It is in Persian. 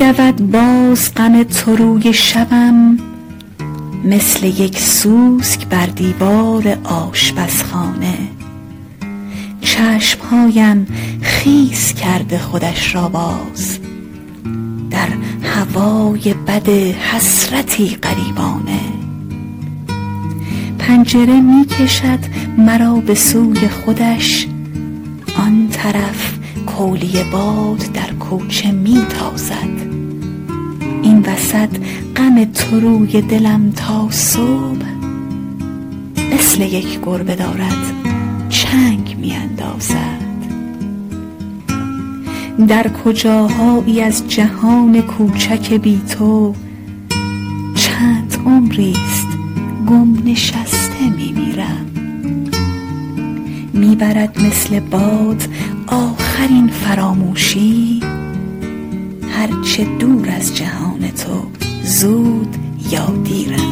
دود باز غم تو روی شبم مثل یک سوسک بر دیوار آشپزخانه. چشم هایم خیس کرده خودش را باز. در هوای بد حسرتی غریبانه. پنجره می کشد مرا به سوی خودش. آن طرف کولیه باد در کوچه می تازد وسط غم تو روی دلم تا صبح مثل یک گربه دارد چنگ می اندازد در کجاهایی از جهان کوچک بی تو چند عمریست گم نشسته می میرم می برد مثل باد آخر این فراموشی هر چه دور از جهان زود یا دیرم.